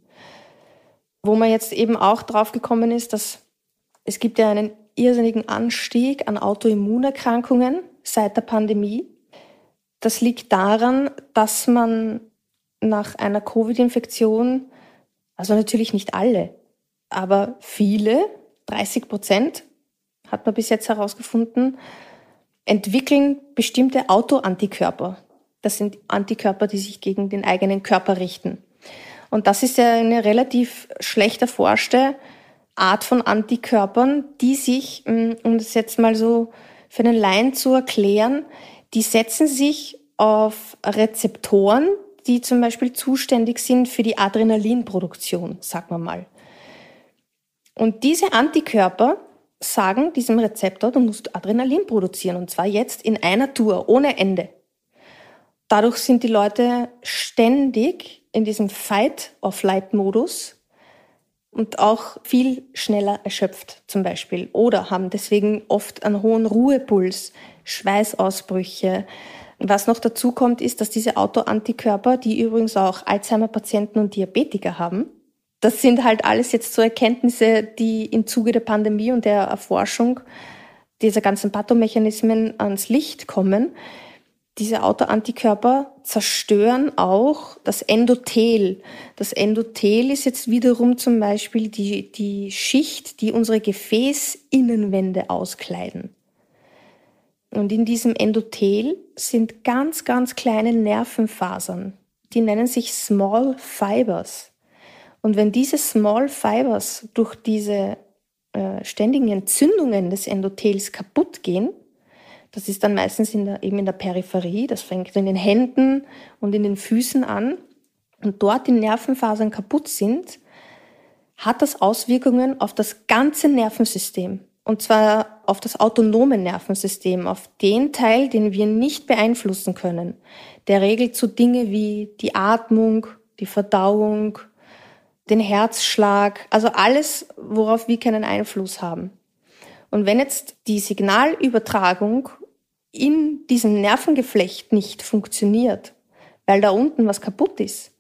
Wo man jetzt eben auch drauf gekommen ist, dass es gibt ja einen irrsinnigen Anstieg an Autoimmunerkrankungen seit der Pandemie. Das liegt daran, dass man nach einer Covid-Infektion Also natürlich nicht alle, aber viele, 30 Prozent, hat man bis jetzt herausgefunden, entwickeln bestimmte Autoantikörper. Das sind Antikörper, die sich gegen den eigenen Körper richten. Und das ist ja eine relativ schlecht erforschte Art von Antikörpern, die sich, mm, um das jetzt mal so für einen Laien zu erklären, die setzen sich auf Rezeptoren, die zum Beispiel zuständig sind für die Adrenalinproduktion, sagen wir mal. Und diese Antikörper sagen diesem Rezeptor, du musst Adrenalin produzieren und zwar jetzt in einer Tour, ohne Ende. Dadurch sind die Leute ständig in diesem Fight-of-Light-Modus und auch viel schneller erschöpft zum Beispiel oder haben deswegen oft einen hohen Ruhepuls, Schweißausbrüche. Was noch dazu kommt, ist, dass diese Autoantikörper, die übrigens auch Alzheimer-Patienten und Diabetiker haben, das sind halt alles jetzt so Erkenntnisse, die im Zuge der Pandemie und der Erforschung dieser ganzen Pathomechanismen ans Licht kommen. Diese Autoantikörper zerstören auch das Endothel. Das Endothel ist jetzt wiederum zum Beispiel die, die Schicht, die unsere Gefäßinnenwände auskleiden. Und in diesem Endothel sind ganz, ganz kleine Nervenfasern. Die nennen sich Small Fibers. Und wenn diese Small Fibers durch diese äh, ständigen Entzündungen des Endothels kaputt gehen, das ist dann meistens in der, eben in der Peripherie, das fängt in den Händen und in den Füßen an und dort die Nervenfasern kaputt sind, hat das Auswirkungen auf das ganze Nervensystem. Und zwar auf das autonome Nervensystem, auf den Teil, den wir nicht beeinflussen können. Der regelt so Dinge wie die Atmung, die Verdauung, den Herzschlag, also alles, worauf wir keinen Einfluss haben. Und wenn jetzt die Signalübertragung in diesem Nervengeflecht nicht funktioniert, weil da unten was kaputt ist,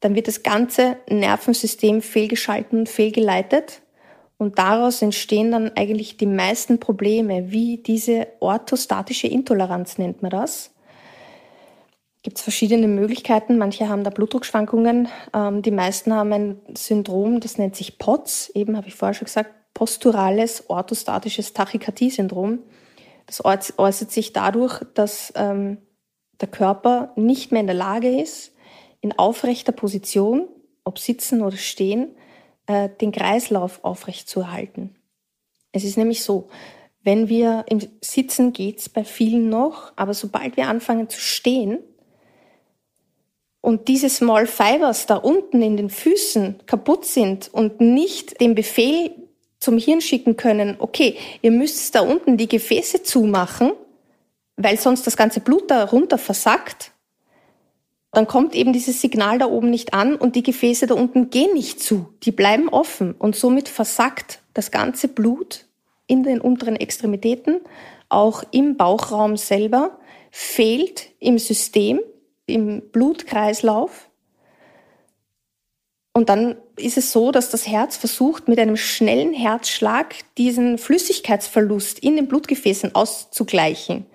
dann wird das ganze Nervensystem fehlgeschalten und fehlgeleitet und daraus entstehen dann eigentlich die meisten Probleme, wie diese orthostatische Intoleranz nennt man das gibt es verschiedene Möglichkeiten. Manche haben da Blutdruckschwankungen. Ähm, die meisten haben ein Syndrom, das nennt sich POTS, eben habe ich vorher schon gesagt, posturales orthostatisches Tachykardie-Syndrom. Das äußert sich dadurch, dass ähm, der Körper nicht mehr in der Lage ist, in aufrechter Position, ob sitzen oder stehen, äh, den Kreislauf aufrecht zu erhalten. Es ist nämlich so, wenn wir im Sitzen geht's bei vielen noch, aber sobald wir anfangen zu stehen, und diese Small Fibers da unten in den Füßen kaputt sind und nicht den Befehl zum Hirn schicken können, okay, ihr müsst da unten die Gefäße zumachen, weil sonst das ganze Blut da runter versackt, dann kommt eben dieses Signal da oben nicht an und die Gefäße da unten gehen nicht zu, die bleiben offen und somit versackt das ganze Blut in den unteren Extremitäten, auch im Bauchraum selber, fehlt im System im Blutkreislauf. Und dann ist es so, dass das Herz versucht, mit einem schnellen Herzschlag diesen Flüssigkeitsverlust in den Blutgefäßen auszugleichen.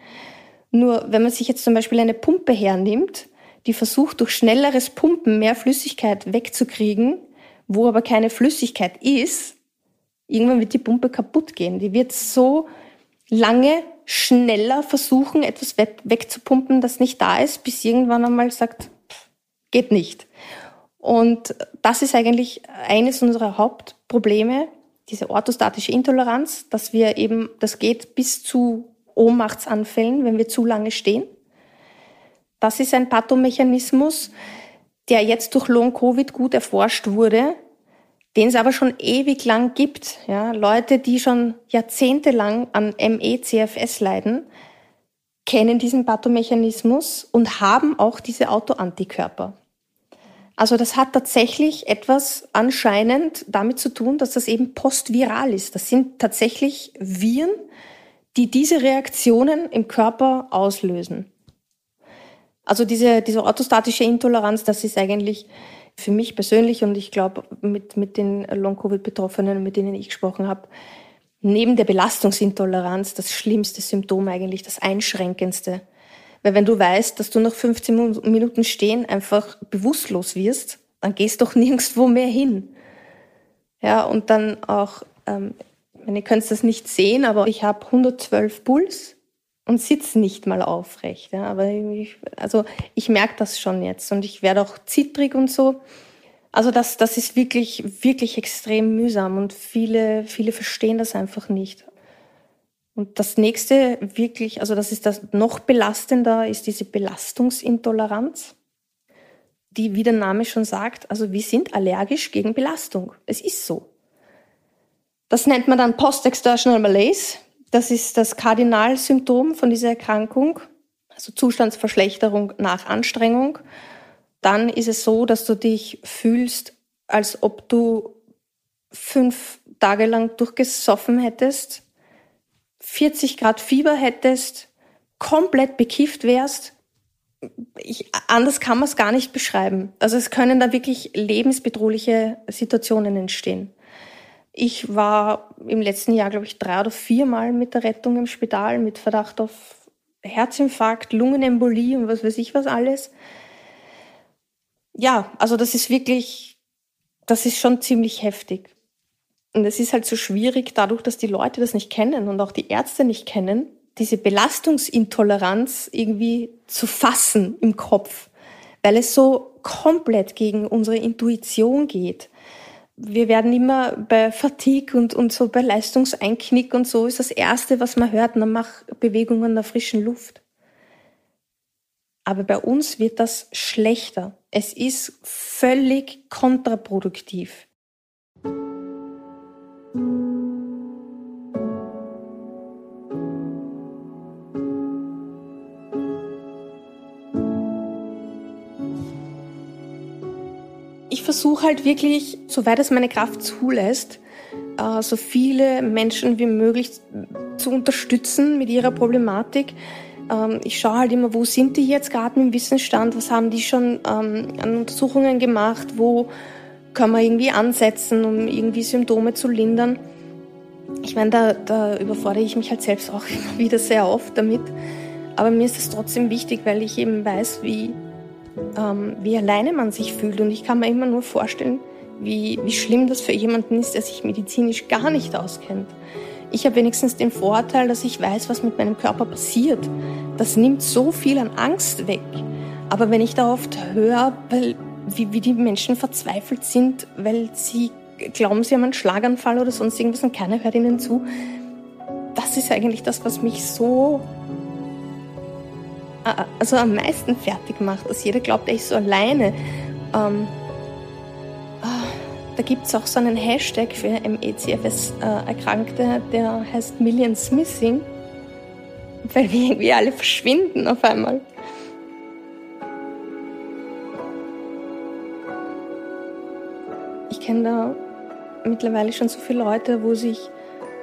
Nur wenn man sich jetzt zum Beispiel eine Pumpe hernimmt, die versucht durch schnelleres Pumpen mehr Flüssigkeit wegzukriegen, wo aber keine Flüssigkeit ist, irgendwann wird die Pumpe kaputt gehen. Die wird so lange schneller versuchen, etwas wegzupumpen, das nicht da ist, bis irgendwann einmal sagt, geht nicht. Und das ist eigentlich eines unserer Hauptprobleme, diese orthostatische Intoleranz, dass wir eben, das geht bis zu Ohnmachtsanfällen, wenn wir zu lange stehen. Das ist ein Pathomechanismus, der jetzt durch Long-Covid gut erforscht wurde, den es aber schon ewig lang gibt. Ja, Leute, die schon jahrzehntelang an ME-CFS leiden, kennen diesen Pathomechanismus und haben auch diese Autoantikörper. Also das hat tatsächlich etwas anscheinend damit zu tun, dass das eben postviral ist. Das sind tatsächlich Viren, die diese Reaktionen im Körper auslösen. Also diese, diese orthostatische Intoleranz, das ist eigentlich für mich persönlich und ich glaube mit, mit den Long-Covid-Betroffenen, mit denen ich gesprochen habe, neben der Belastungsintoleranz das schlimmste Symptom eigentlich, das einschränkendste. Weil wenn du weißt, dass du nach 15 Minuten stehen einfach bewusstlos wirst dann gehst doch nirgendwo mehr hin. Ja, und dann auch, ähm, ihr könnt das nicht sehen, aber ich habe 112 Puls und sitze nicht mal aufrecht. Ja, aber ich, also ich merke das schon jetzt und ich werde auch zittrig und so. Also das, das ist wirklich, wirklich extrem mühsam und viele, viele verstehen das einfach nicht. Und das nächste wirklich, also das ist das noch belastender, ist diese Belastungsintoleranz, die, wie der Name schon sagt, also wir sind allergisch gegen Belastung. Es ist so. Das nennt man dann Post-Exertional Malaise. Das ist das Kardinalsymptom von dieser Erkrankung, also Zustandsverschlechterung nach Anstrengung. Dann ist es so, dass du dich fühlst, als ob du fünf Tage lang durchgesoffen hättest, 40 Grad Fieber hättest, komplett bekifft wärst. Ich, anders kann man es gar nicht beschreiben. Also es können da wirklich lebensbedrohliche Situationen entstehen. Ich war im letzten Jahr, glaube ich, drei oder viermal mit der Rettung im Spital mit Verdacht auf Herzinfarkt, Lungenembolie und was weiß ich was alles. Ja, also das ist wirklich, das ist schon ziemlich heftig. Und es ist halt so schwierig, dadurch, dass die Leute das nicht kennen und auch die Ärzte nicht kennen, diese Belastungsintoleranz irgendwie zu fassen im Kopf, weil es so komplett gegen unsere Intuition geht wir werden immer bei Fatigue und, und so bei Leistungseinknick und so ist das Erste, was man hört, man macht Bewegungen in der frischen Luft. Aber bei uns wird das schlechter. Es ist völlig kontraproduktiv. Versuche halt wirklich, soweit es meine Kraft zulässt, äh, so viele Menschen wie möglich zu unterstützen mit ihrer Problematik. Ähm, ich schaue halt immer, wo sind die jetzt gerade im Wissensstand, was haben die schon ähm, an Untersuchungen gemacht, wo kann man irgendwie ansetzen, um irgendwie Symptome zu lindern. Ich meine, da, da überfordere ich mich halt selbst auch immer wieder sehr oft damit. Aber mir ist es trotzdem wichtig, weil ich eben weiß, wie, ähm, wie alleine man sich fühlt. Und ich kann mir immer nur vorstellen, wie, wie schlimm das für jemanden ist, der sich medizinisch gar nicht auskennt. Ich habe wenigstens den Vorteil, dass ich weiß, was mit meinem Körper passiert. Das nimmt so viel an Angst weg. Aber wenn ich da oft höre, weil, wie, wie die Menschen verzweifelt sind, weil sie glauben, sie haben einen Schlaganfall oder sonst irgendwas und keiner hört ihnen zu, das ist eigentlich das, was mich so also am meisten fertig macht, dass jeder glaubt, er ist so alleine. Ähm, ah, da gibt es auch so einen Hashtag für MECFS-Erkrankte, der heißt Millions Missing, weil wir irgendwie alle verschwinden auf einmal. Ich kenne da mittlerweile schon so viele Leute, wo sich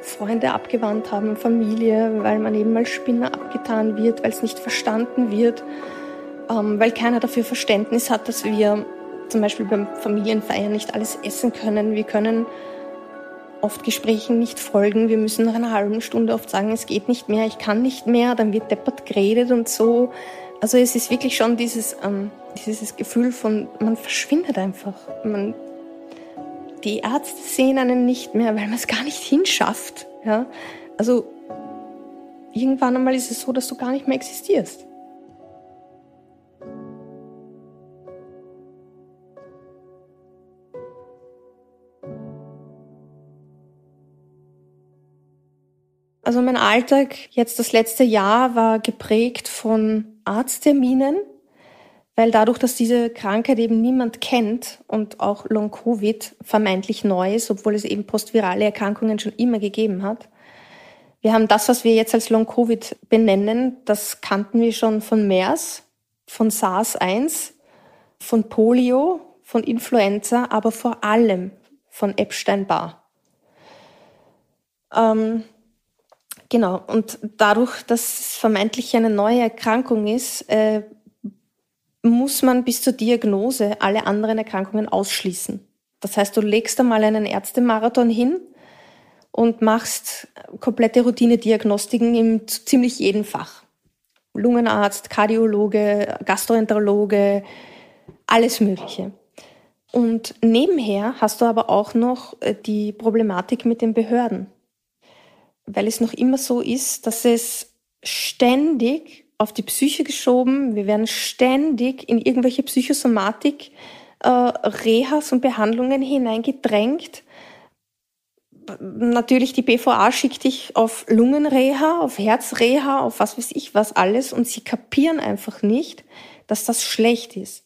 Freunde abgewandt haben, Familie, weil man eben als Spinner abgetan wird, weil es nicht verstanden wird, ähm, weil keiner dafür Verständnis hat, dass wir zum Beispiel beim Familienfeiern nicht alles essen können. Wir können oft Gesprächen nicht folgen. Wir müssen nach einer halben Stunde oft sagen, es geht nicht mehr, ich kann nicht mehr. Dann wird deppert geredet und so. Also es ist wirklich schon dieses, ähm, dieses Gefühl von, man verschwindet einfach. Man die Ärzte sehen einen nicht mehr, weil man es gar nicht hinschafft. Ja? Also irgendwann einmal ist es so, dass du gar nicht mehr existierst. Also mein Alltag jetzt das letzte Jahr war geprägt von Arztterminen, weil dadurch, dass diese Krankheit eben niemand kennt und auch Long-Covid vermeintlich neu ist, obwohl es eben postvirale Erkrankungen schon immer gegeben hat. Wir haben das, was wir jetzt als Long-Covid benennen, das kannten wir schon von MERS, von SARS-1, von Polio, von Influenza, aber vor allem von Epstein-Barr. Ähm, genau, und dadurch, dass es vermeintlich eine neue Erkrankung ist, äh, muss man bis zur Diagnose alle anderen Erkrankungen ausschließen. Das heißt, du legst einmal einen Ärztemarathon hin und machst komplette Routine-Diagnostiken in ziemlich jedem Fach. Lungenarzt, Kardiologe, Gastroenterologe, alles Mögliche. Und nebenher hast du aber auch noch äh, die Problematik mit den Behörden, weil es noch immer so ist, dass es ständig auf die Psyche geschoben, wir werden ständig in irgendwelche Psychosomatik, äh, Rehas und Behandlungen hineingedrängt. Natürlich, die BVA schickt dich auf Lungenreha, auf Herzreha, auf was weiß ich was alles und sie kapieren einfach nicht, dass das schlecht ist.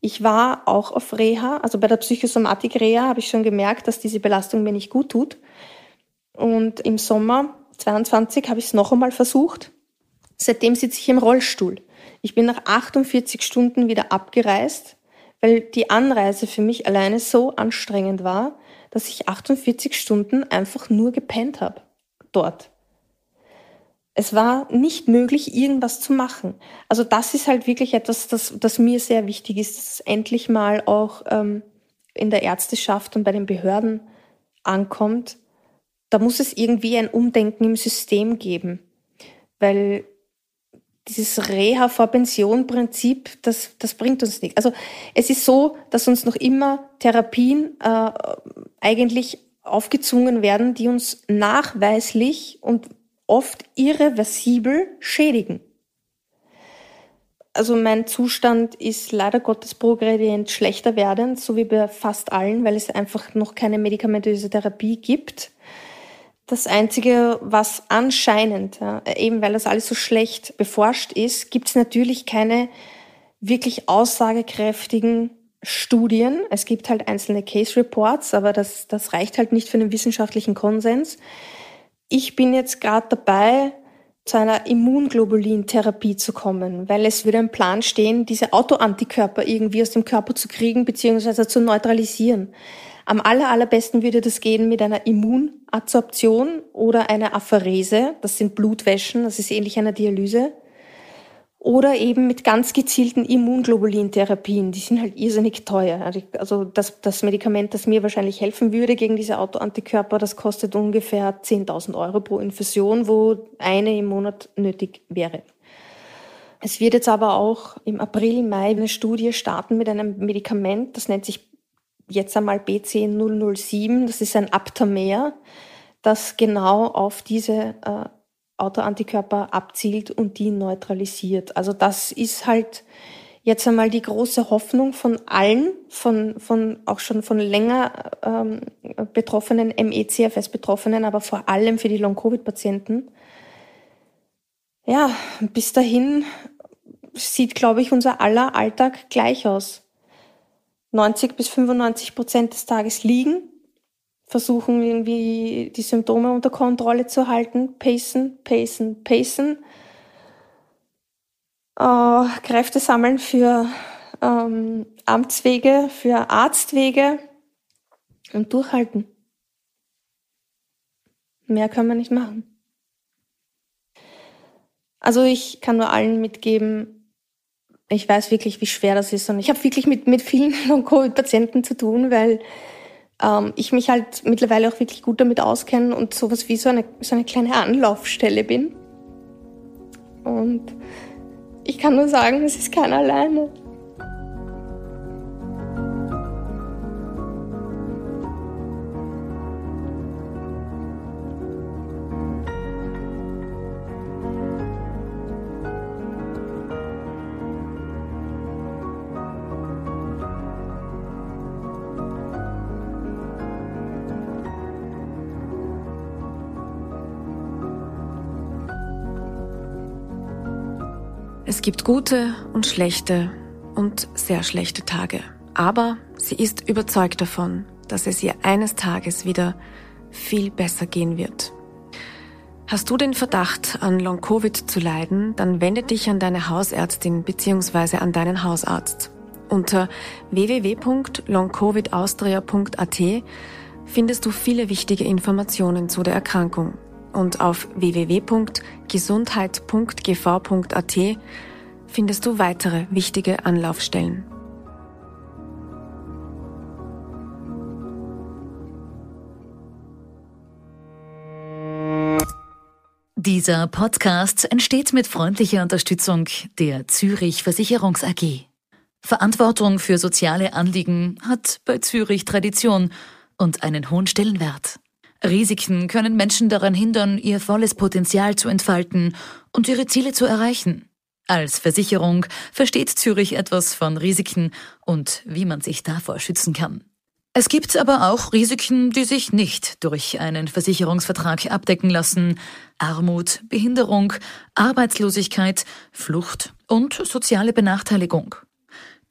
Ich war auch auf Reha, also bei der Psychosomatik-Reha habe ich schon gemerkt, dass diese Belastung mir nicht gut tut. Und im Sommer 22 habe ich es noch einmal versucht. Seitdem sitze ich im Rollstuhl. Ich bin nach 48 Stunden wieder abgereist, weil die Anreise für mich alleine so anstrengend war, dass ich 48 Stunden einfach nur gepennt habe dort. Es war nicht möglich, irgendwas zu machen. Also das ist halt wirklich etwas, das, das mir sehr wichtig ist, dass es endlich mal auch ähm, in der Ärzteschaft und bei den Behörden ankommt. Da muss es irgendwie ein Umdenken im System geben, weil dieses Reha vor Pension Prinzip, das, das bringt uns nichts. Also es ist so, dass uns noch immer Therapien äh, eigentlich aufgezwungen werden, die uns nachweislich und oft irreversibel schädigen. Also mein Zustand ist leider Gottes progredient schlechter werdend, so wie bei fast allen, weil es einfach noch keine medikamentöse Therapie gibt. Das Einzige, was anscheinend, ja, eben weil das alles so schlecht beforscht ist, gibt es natürlich keine wirklich aussagekräftigen Studien. Es gibt halt einzelne Case Reports, aber das, das reicht halt nicht für einen wissenschaftlichen Konsens. Ich bin jetzt gerade dabei, zu einer Immunglobulin-Therapie zu kommen, weil es würde ein Plan stehen, diese Autoantikörper irgendwie aus dem Körper zu kriegen bzw. zu neutralisieren. Am aller, allerbesten würde das gehen mit einer Immunadsorption oder einer Apherese. Das sind Blutwäschen, das ist ähnlich einer Dialyse. Oder eben mit ganz gezielten Immunglobulintherapien. Die sind halt irrsinnig teuer. Also das, das Medikament, das mir wahrscheinlich helfen würde gegen diese Autoantikörper, das kostet ungefähr 10.000 Euro pro Infusion, wo eine im Monat nötig wäre. Es wird jetzt aber auch im April, Mai eine Studie starten mit einem Medikament, das nennt sich jetzt einmal BC007. Das ist ein Aptamer, das genau auf diese äh, Autoantikörper abzielt und die neutralisiert. Also das ist halt jetzt einmal die große Hoffnung von allen, von, von auch schon von länger ähm, betroffenen, ME-CFS-Betroffenen, aber vor allem für die Long-Covid-Patienten. Ja, bis dahin sieht, glaube ich, unser aller Alltag gleich aus. 90 bis 95 Prozent des Tages liegen, versuchen irgendwie die Symptome unter Kontrolle zu halten, pacen, pacen, pacen, äh, Kräfte sammeln für ähm, Amtswege, für Arztwege und durchhalten. Mehr können wir nicht machen. Also ich kann nur allen mitgeben, ich weiß wirklich, wie schwer das ist und ich habe wirklich mit, mit vielen Long-Covid-Patienten zu tun, weil ähm, ich mich halt mittlerweile auch wirklich gut damit auskenne und sowas wie so eine, so eine kleine Anlaufstelle bin. Und ich kann nur sagen, es ist keiner alleine. Gibt gute und schlechte und sehr schlechte Tage. Aber sie ist überzeugt davon, dass es ihr eines Tages wieder viel besser gehen wird. Hast du den Verdacht, an Long-Covid zu leiden, dann wende dich an deine Hausärztin bzw. an deinen Hausarzt. Unter www.longcovidaustria.at findest du viele wichtige Informationen zu der Erkrankung und auf www.gesundheit.gv.at findest du weitere wichtige Anlaufstellen. Dieser Podcast entsteht mit freundlicher Unterstützung der Zürich Versicherungs AG. Verantwortung für soziale Anliegen hat bei Zürich Tradition und einen hohen Stellenwert. Risiken können Menschen daran hindern, ihr volles Potenzial zu entfalten und ihre Ziele zu erreichen. Als Versicherung versteht Zürich etwas von Risiken und wie man sich davor schützen kann. Es gibt aber auch Risiken, die sich nicht durch einen Versicherungsvertrag abdecken lassen. Armut, Behinderung, Arbeitslosigkeit, Flucht und soziale Benachteiligung.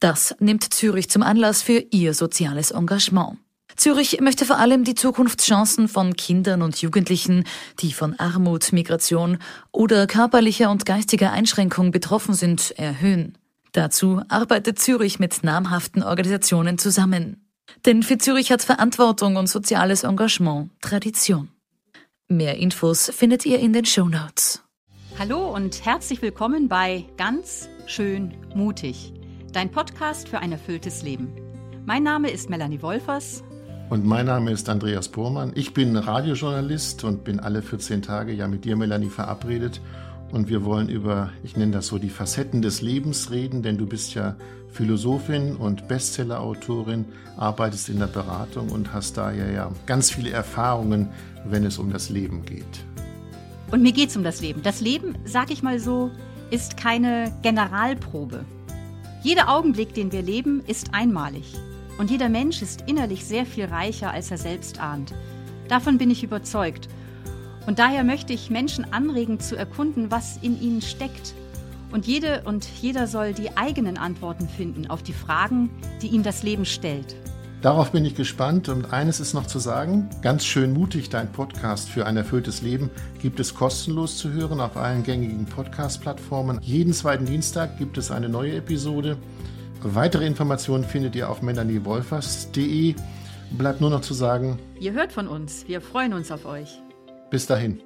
Das nimmt Zürich zum Anlass für ihr soziales Engagement. Zürich möchte vor allem die Zukunftschancen von Kindern und Jugendlichen, die von Armut, Migration oder körperlicher und geistiger Einschränkung betroffen sind, erhöhen. Dazu arbeitet Zürich mit namhaften Organisationen zusammen. Denn für Zürich hat Verantwortung und soziales Engagement Tradition. Mehr Infos findet ihr in den Show Notes. Hallo und herzlich willkommen bei Ganz schön mutig, dein Podcast für ein erfülltes Leben. Mein Name ist Melanie Wolfers. Und mein Name ist Andreas Pohrmann. Ich bin Radiojournalist und bin alle 14 Tage ja mit dir, Melanie, verabredet und wir wollen über, ich nenne das so, die Facetten des Lebens reden, denn du bist ja Philosophin und Bestsellerautorin, arbeitest in der Beratung und hast da ja, ja ganz viele Erfahrungen, wenn es um das Leben geht. Und mir geht es um das Leben. Das Leben, sag ich mal so, ist keine Generalprobe. Jeder Augenblick, den wir leben, ist einmalig. Und jeder Mensch ist innerlich sehr viel reicher, als er selbst ahnt. Davon bin ich überzeugt. Und daher möchte ich Menschen anregen zu erkunden, was in ihnen steckt. Und jede und jeder soll die eigenen Antworten finden auf die Fragen, die ihm das Leben stellt. Darauf bin ich gespannt und eines ist noch zu sagen, ganz schön mutig, dein Podcast für ein erfülltes Leben gibt es kostenlos zu hören auf allen gängigen Podcast-Plattformen. Jeden zweiten Dienstag gibt es eine neue Episode. Weitere Informationen findet ihr auf melaniewolfers.de. Bleibt nur noch zu sagen, ihr hört von uns, wir freuen uns auf euch. Bis dahin.